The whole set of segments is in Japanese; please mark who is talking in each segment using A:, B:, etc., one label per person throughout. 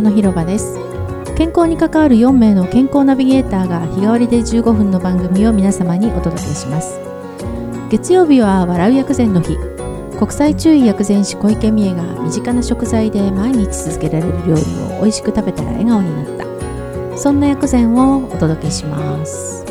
A: の広場です。健康に関わる4名の健康ナビゲーターが日替わりで15分の番組を皆様にお届けします。月曜日は笑う薬膳の日。国際注意薬膳師小池美恵が身近な食材で毎日続けられる料理を美味しく食べたら笑顔になった。そんな薬膳をお届けします。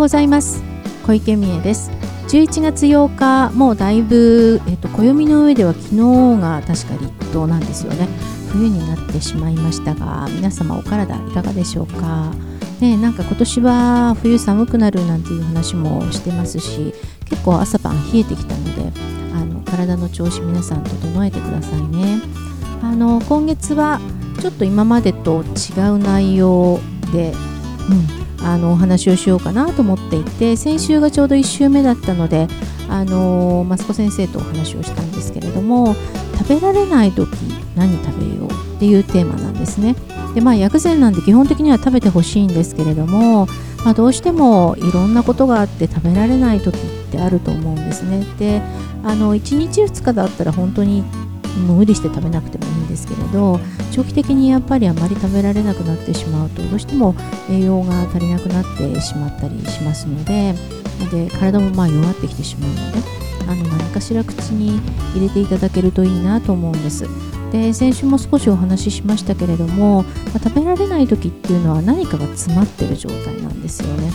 A: ございます。小池美恵です。11月8日もうだいぶ、えっと、暦の上では昨日が確か立冬なんですよね。冬になってしまいましたが皆様お体いかがでしょうか？ね、なんか今年は冬寒くなるなんていう話もしてますし結構朝晩冷えてきたのであの体の調子皆さん整えてくださいね。あの今月はちょっと今までと違う内容で、うん、あのお話をしようかなと思っていて先週がちょうど1週目だったのであのマスコ先生とお話をしたんですけれども食べられない時何食べようっていうテーマなんですね。でまあ薬膳なんで基本的には食べてほしいんですけれども、まあ、どうしてもいろんなことがあって食べられない時ってあると思うんですね。であの1日2日だったら本当に無理して食べなくてもいいんですけれど長期的にやっぱりあまり食べられなくなってしまうとどうしても栄養が足りなくなってしまったりしますのでで体もまあ弱ってきてしまうのであの何かしら口に入れていただけるといいなと思うんです。で先週も少しお話ししましたけれども、まあ、食べられない時っていうのは何かが詰まってる状態なんですよね。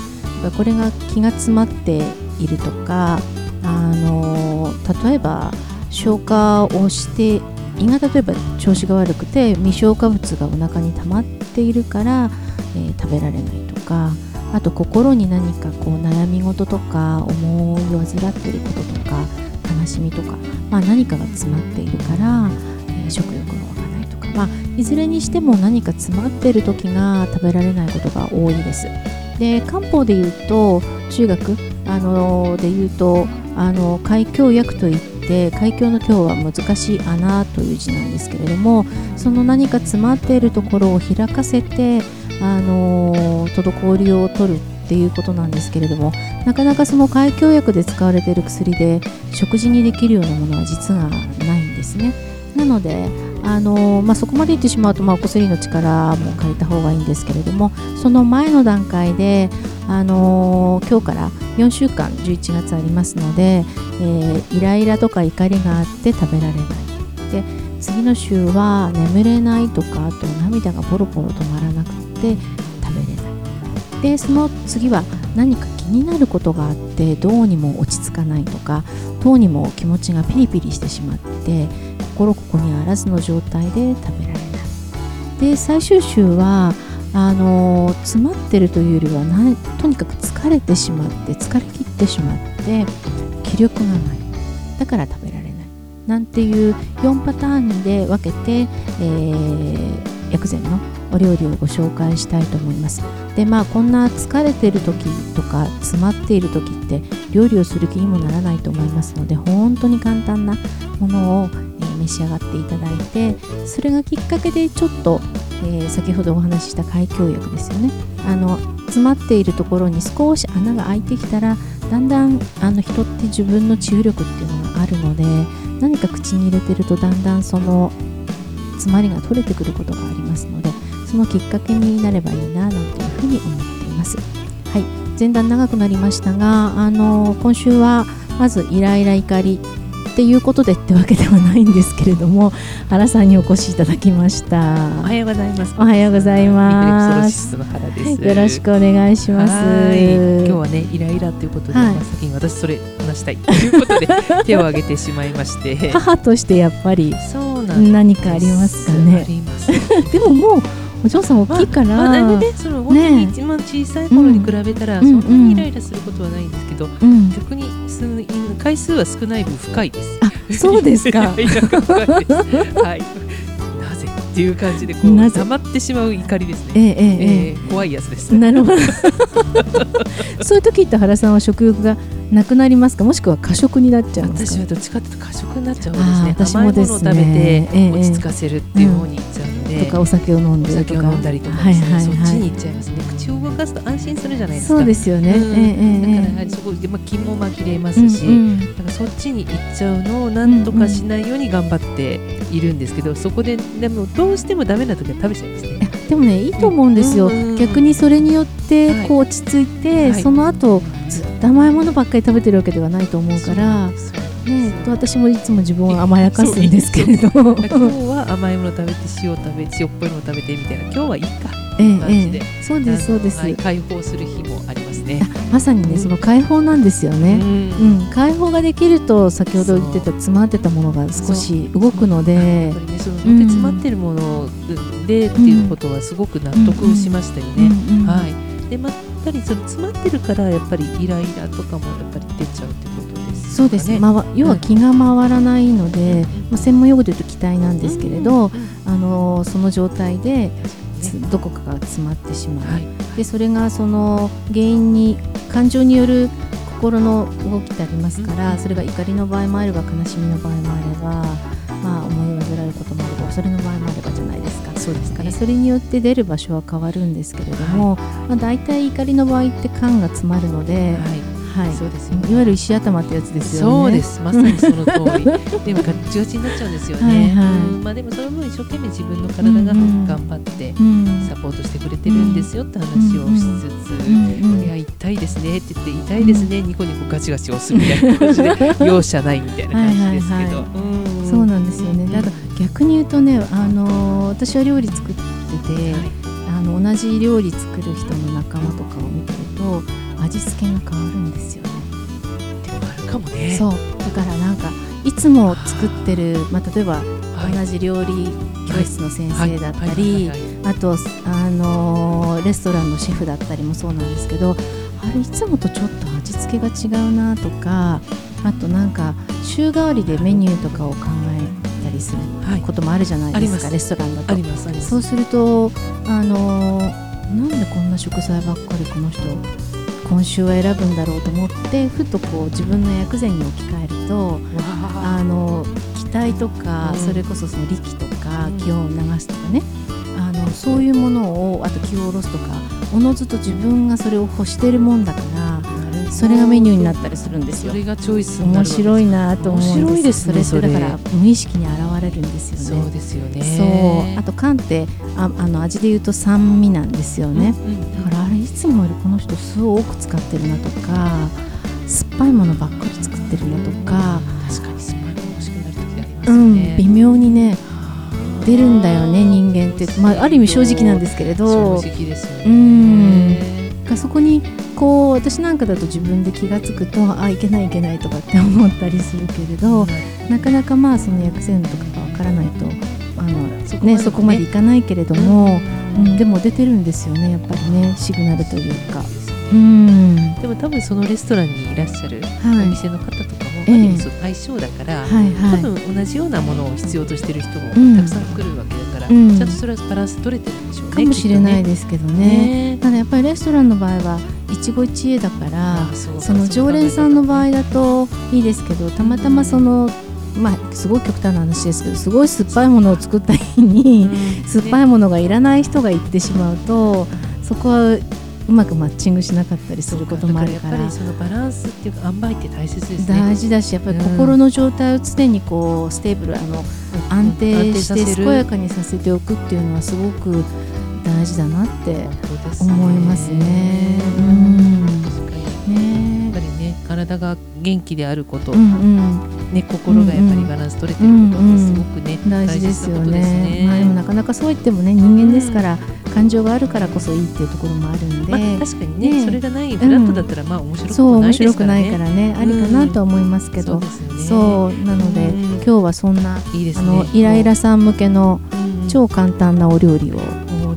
A: これが気が詰まっているとかあの例えば消化をして胃が例えば調子が悪くて未消化物がお腹に溜まっているから、えー、食べられないとかあと心に何かこう悩み事とか思いを患っていることとか悲しみとか、まあ、何かが詰まっているから、えー、食欲が湧かないとか、まあ、いずれにしても何か詰まっている時が食べられないことが多いです。で漢方で言うと中学あので言うとあの海峡薬といってて海峡の今日は難しい穴という字なんですけれどもその何か詰まっているところを開かせてあの滞りを取るっていうことなんですけれどもなかなかその海峡薬で使われている薬で食事にできるようなものは実はないんですね。なのであのまあ、そこまで言ってしまうと、まあ、お薬の力も借りた方がいいんですけれどもその前の段階で、あの今日から4週間11月ありますので、えー、イライラとか怒りがあって食べられない。で次の週は眠れないとかあと涙がポロポロ止まらなくて食べれない。でその次は何か気になることがあってどうにも落ち着かないとかどうにも気持ちがピリピリしてしまって心ここにあらずの状態で食べられない。で最終週はあの詰まってるというよりはなとにかく疲れてしまって疲れ切ってしまって気力がない。だから食べられない。なんていう4パターンで分けて、えー、薬膳のお料理をご紹介したいと思います。でまあこんな疲れてる時とか詰まっている時って料理をする気にもならないと思いますので本当に簡単なものを、えー、召し上がっていただいてそれがきっかけでちょっと、えー、先ほどお話しした海峡薬ですよねあの詰まっているところに少し穴が開いてきたらだんだんあの人って自分の治癒力っていうのがあるので何か口に入れてるとだんだんその詰まりが取れてくることがありますのでそのきっかけになればいいななんていうふうに思っています。はい、前段長くなりましたがあの今週はまずイライラ怒りっていうことでってわけではないんですけれども原さんにお越しいただきました。
B: おはようございます。
A: おはようございます。よろしくお願いします。
B: 今日はねイライラということで、はい、先に私それ話したいということで 手を挙げてしまいまして。
A: 母としてやっぱり何かありますかね。でももうお嬢さん大きいから、ま
B: あ、ね、その本当に一番小さい頃に比べたら、そんなにイライラすることはないんですけど、うん、逆に回数は少ない分深いです。
A: あ、そうですか。
B: はい。っていう感じでこう溜まってしまう怒りですね。
A: えええ
B: え怖いやつです。
A: なるほど。そういう時って原さんは食欲がなくなりますか？もしくは過食になっちゃうんです
B: か、私はどっちかというと過食になっちゃうんですね。私もですね。甘いものを食べて落ち着かせるっていう方にいっちゃうので、
A: とかお酒を飲んで
B: お酒を飲んだりとかね、はいはいはい、そっちに行っちゃいますね。口を動かすと安心するじゃないですか。
A: そうですよね。うん、え
B: えだからやはりそこでまあ気も紛れますし、うんうん、だからそっちに行っちゃうのをなんとかしないように頑張っているんですけど、そこででもどうしてもダメな時は食べちゃいますね。
A: でもねいいと思うんですよ、逆にそれによってこう落ち着いて、はい、その後ずっと甘いものばっかり食べてるわけではないと思うから。ね、私もいつも自分を甘やかすんですけれど今
B: 日は甘いもの食べて塩食べ塩っぽいの食べてみたいな今日はいいかえええ
A: え、そうですそうです、
B: はい、解放する日もありますね。
A: まさにね、うん、その解放なんですよね、うん、うん、解放ができると先ほど言ってた詰まってたものが少し動くので。ね
B: その詰まってるものでっていうことはすごく納得しましたよね、はい。でまったりその詰まってるからやっぱりイライラとかもやっぱり出ちゃうってことです、ね、
A: そうです、ま、要は気が回らないので、まあ、専門用語で言うと気体なんですけれど、あのその状態でどこかが詰まってしまう、はい、でそれがその原因に感情による心の動きってありますから、うん、それが怒りの場合もあれば悲しみの場合もあれば、まあ、思い煩うこともあれば恐れの場合もあればじゃないですか。そうです、ね、からそれによって出る場所は変わるんですけれども、はい、まあ、大体怒りの場合って肝が詰まるので。はいはい、そうですいわゆる石頭ってやつですよ
B: ね。そうです、まさにその通り。でもガッチガチになっちゃうんですよね。はいはい、まあでもその分一生懸命自分の体が頑張ってサポートしてくれてるんですよって話をしつつ、いや痛いですねって言って痛いですね、ニコニコガチガチ押すみたいな感じで容赦ないみたいな感じですけど。
A: そうなんですよね。だから逆に言うとね、あの私は料理作ってて、はい、あの同じ料理作る人の仲間とかを見てると。味付けが変わるんですよね。
B: でもあるかもね。
A: そう。だからなんかいつも作ってる、まあ、例えば同じ料理教室の先生だったりあと、あのー、レストランのシェフだったりもそうなんですけどあれいつもとちょっと味付けが違うなとかあとなんか週替わりでメニューとかを考えたりすることもあるじゃないですか、はい、レストランだと。そうすると、あのー、なんでこんな食材ばっかりこの人今週は選ぶんだろうと思ってふとこう自分の薬膳に置き換えるとあの気体とか、それこそその力とか気を流すとかね、あのそういうものをあと気を下ろすとかおのずと自分がそれを欲してるもんだからそれがメニューになったりするんですよ。
B: それがチョイス
A: 面白いなと思うんです。
B: それ
A: それだから無意識に現れるんですよ
B: ね。そうですよね。
A: そうあと缶ってああの味で言うと酸味なんですよね。うんうん、つもよりこの人酢を多く使ってるなとか酸っぱいものばっかり作ってるなとか。
B: 確かに酸っぱいもの欲しくなる時ありますね。うん、
A: 微妙にね。出るんだよね人間って、まあ、ある意味正直なんですけれど
B: 正直ですよね
A: うんそこにこう私なんかだと自分で気が付くとあいけないいけないとかって思ったりするけれど、なかなかまあその薬膳とかがわからないとあのそこ,、ね、そこまでいかないけれども、うん、でも出てるんですよねやっぱりねシグナルというか。
B: うん。でも多分そのレストランにいらっしゃるお店の方とかも、はい、相性だから、はいはい、多分同じようなものを必要としてる人もたくさん来るわけだから、うん、ちゃんとそれはバランス取れてるんでしょうね。
A: かもしれないですけどね。ね。ただやっぱりレストランの場合は一期一会だからその常連さんの場合だといいですけどたまたまそのまあ、すごい極端な話ですけどすごい酸っぱいものを作った日に、うん、酸っぱいものがいらない人が行ってしまうとそこはうまくマッチングしなかったりすることもあるから。やっぱり
B: そのバランスっていうか塩梅って大切です
A: ね。大事だしやっぱり心の状態を常にこう stable あの安定して健やかにさせておくっていうのはすごく大事だなって思いますね。うん。
B: ね。やっぱりね体が元気であること、うんうんね、心がやっぱりバランス取れてることってすごくね、うんうん、大事ですよね。ね
A: まあ、でもなかなかそう言ってもね人間ですから、感情があるからこそいいっていうところもあるんで、ま
B: あ、確かにね、ね、それがないフラットだったらまあ面白くないですからね。そう面白くないからね、
A: ありかなとは思いますけど、そう、ね、なので、今日はそんないいです、ね、あのイライラさん向けの超簡単なお料理を
B: も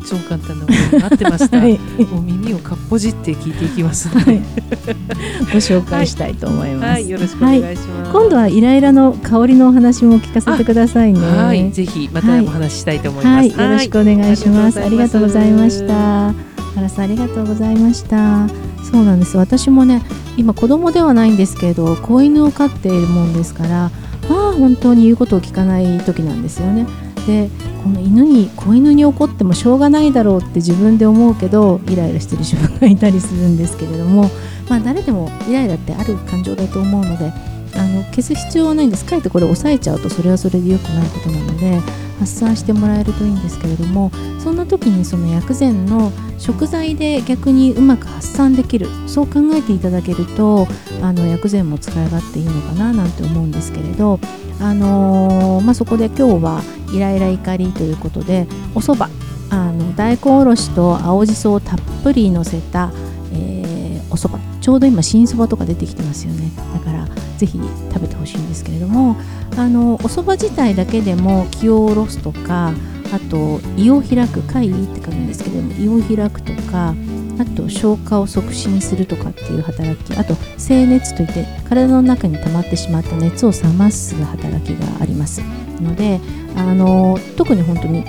B: 超簡単なものになってました、はい、もう耳をかっぽじって聞いていきますので、はい、
A: ご紹介したいと思います、は
B: い、よろしくお願いします、
A: 今度はイライラの香りのお話も聞かせてくださいね。
B: はい。ぜひまたお話ししたいと思います、
A: よろしくお願いします。ありがとうございました。原さんありがとうございました。そうなんです。私もね今子供ではないんですけど子犬を飼っているもんですからまあ本当に言うことを聞かない時なんですよね。でこの犬に子犬に怒ってもしょうがないだろうって自分で思うけどイライラしてる自分がいたりするんですけれどもまあ誰でもイライラってある感情だと思うのであの消す必要はないんです。かえってこれ押さえちゃうとそれはそれで良くないことなので発散してもらえるといいんですけれどもそんな時にその薬膳の食材で逆にうまく発散できるそう考えていただけるとあの薬膳も使い勝手いいのかななんて思うんですけれど、あのー、まあ、そこで今日はイライラ怒りということでお蕎麦あの大根おろしと青じそをたっぷりのせた、えー、お蕎麦。ちょうど今新そばとか出てきてますよね。だからぜひ食べてほしいんですけれどもあのお蕎麦自体だけでも気を下ろすとかあと胃を開く会って書くんですけども胃を開くとかあと消化を促進するとかっていう働きあと静熱といって体の中に溜まってしまった熱を冷ます働きがありますのであの特に本当に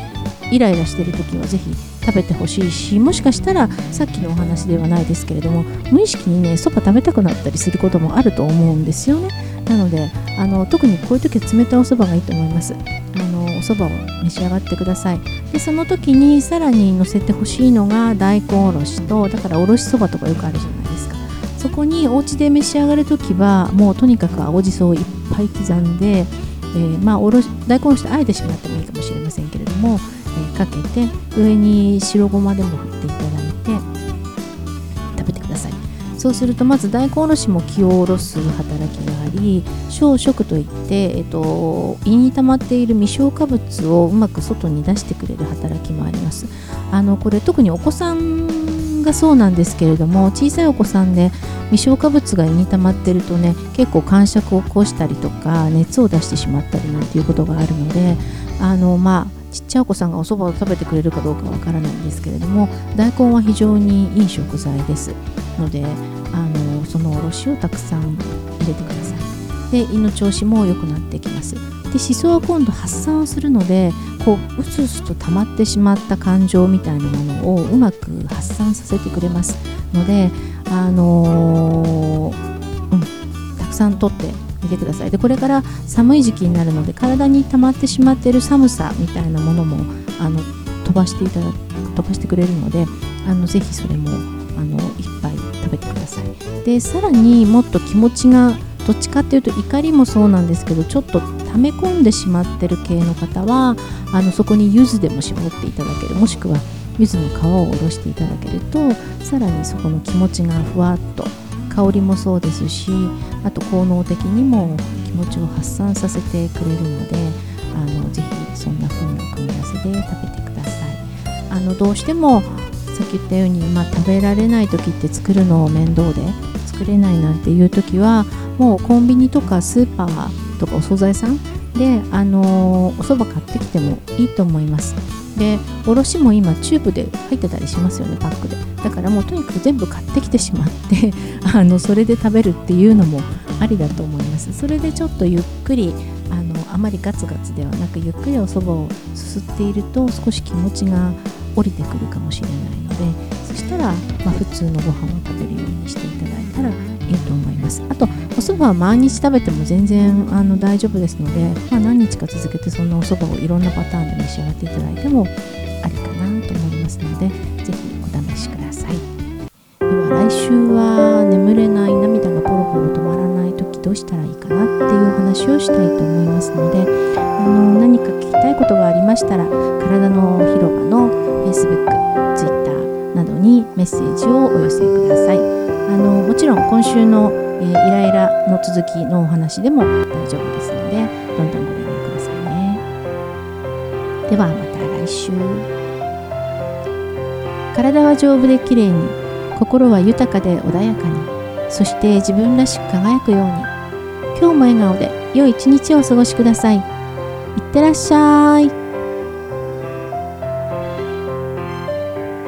A: イライラしてる時はぜひ食べてほしいしもしかしたらさっきのお話ではないですけれども無意識にねそば食べたくなったりすることもあると思うんですよね。なのであの特にこういう時は冷たいおそばがいいと思います。あのおそばを召し上がってください。でその時にさらに乗せてほしいのが大根おろしとだからおろしそばとかよくあるじゃないですか。そこにお家で召し上がる時はもうとにかく青じそをいっぱい刻んで、えー、まあおろし大根おろしとあえてしまってもいいかもしれませんけれどもえかけて上に白ごまでも振っていただそうするとまず大根おろしも気を下ろす働きがあり小食といって、えっと、胃に溜まっている未消化物をうまく外に出してくれる働きもあります。あのこれ特にお子さんがそうなんですけれども小さいお子さんで未消化物が胃に溜まってるとね結構感触を起こしたりとか熱を出してしまったりなんていうことがあるのであのまあちっちゃいお子さんがお蕎麦を食べてくれるかどうかわからないんですけれども大根は非常にいい食材です。のであのそのおろしをたくさん入れてください。で胃の調子も良くなってきます。でしそは今度発散をするのでこううつうつと溜まってしまった感情みたいなものをうまく発散させてくれます。のであのー、うんたくさん取ってみてください。でこれから寒い時期になるので体に溜まってしまっている寒さみたいなものもあの飛ばしていただ飛ばしてくれるのであのぜひそれもあのいっぱい食べてください。でさらにもっと気持ちがどっちかっていうと怒りもそうなんですけどちょっと溜め込んでしまってる系の方はあのそこに柚子でも絞っていただけるもしくは柚子の皮をおろしていただけるとさらにそこの気持ちがふわっと香りもそうですしあと効能的にも気持ちを発散させてくれるのであのぜひそんな風な組み合わせで食べてください。あのどうしてもさっき言ったように、まあ、食べられない時って作るの面倒で作れないなんていう時はもうコンビニとかスーパーとかお惣菜さんで、あの、お蕎麦買ってきてもいいと思います。でおろしも今チューブで入ってたりしますよねパックで。だからもうとにかく全部買ってきてしまって あのそれで食べるっていうのもありだと思います。それでちょっとゆっくりあのあまりガツガツではなくゆっくりお蕎麦をすすっていると少し気持ちが降りてくるかもしれないのでそしたら、まあ、普通のご飯を食べるようにしていただお蕎麦は毎日食べても全然あの大丈夫ですので、まあ、何日か続けてそんなお蕎麦をいろんなパターンで召し上がっていただいてもありかなと思いますので是非お試しください。では来週は眠れない涙がポロポロ止まらない時どうしたらいいかなっていうお話をしたいと思いますのであの何か聞きたいことがありましたら体の広場の Facebook、Twitter などにメッセージをお寄せください。あのもちろん今週の、えー、イライラの続きのお話でも大丈夫ですのでどんどんご連絡くださいね。ではまた来週。体は丈夫で綺麗に心は豊かで穏やかにそして自分らしく輝くように今日も笑顔で良い一日をお過ごしください。いってらっしゃい。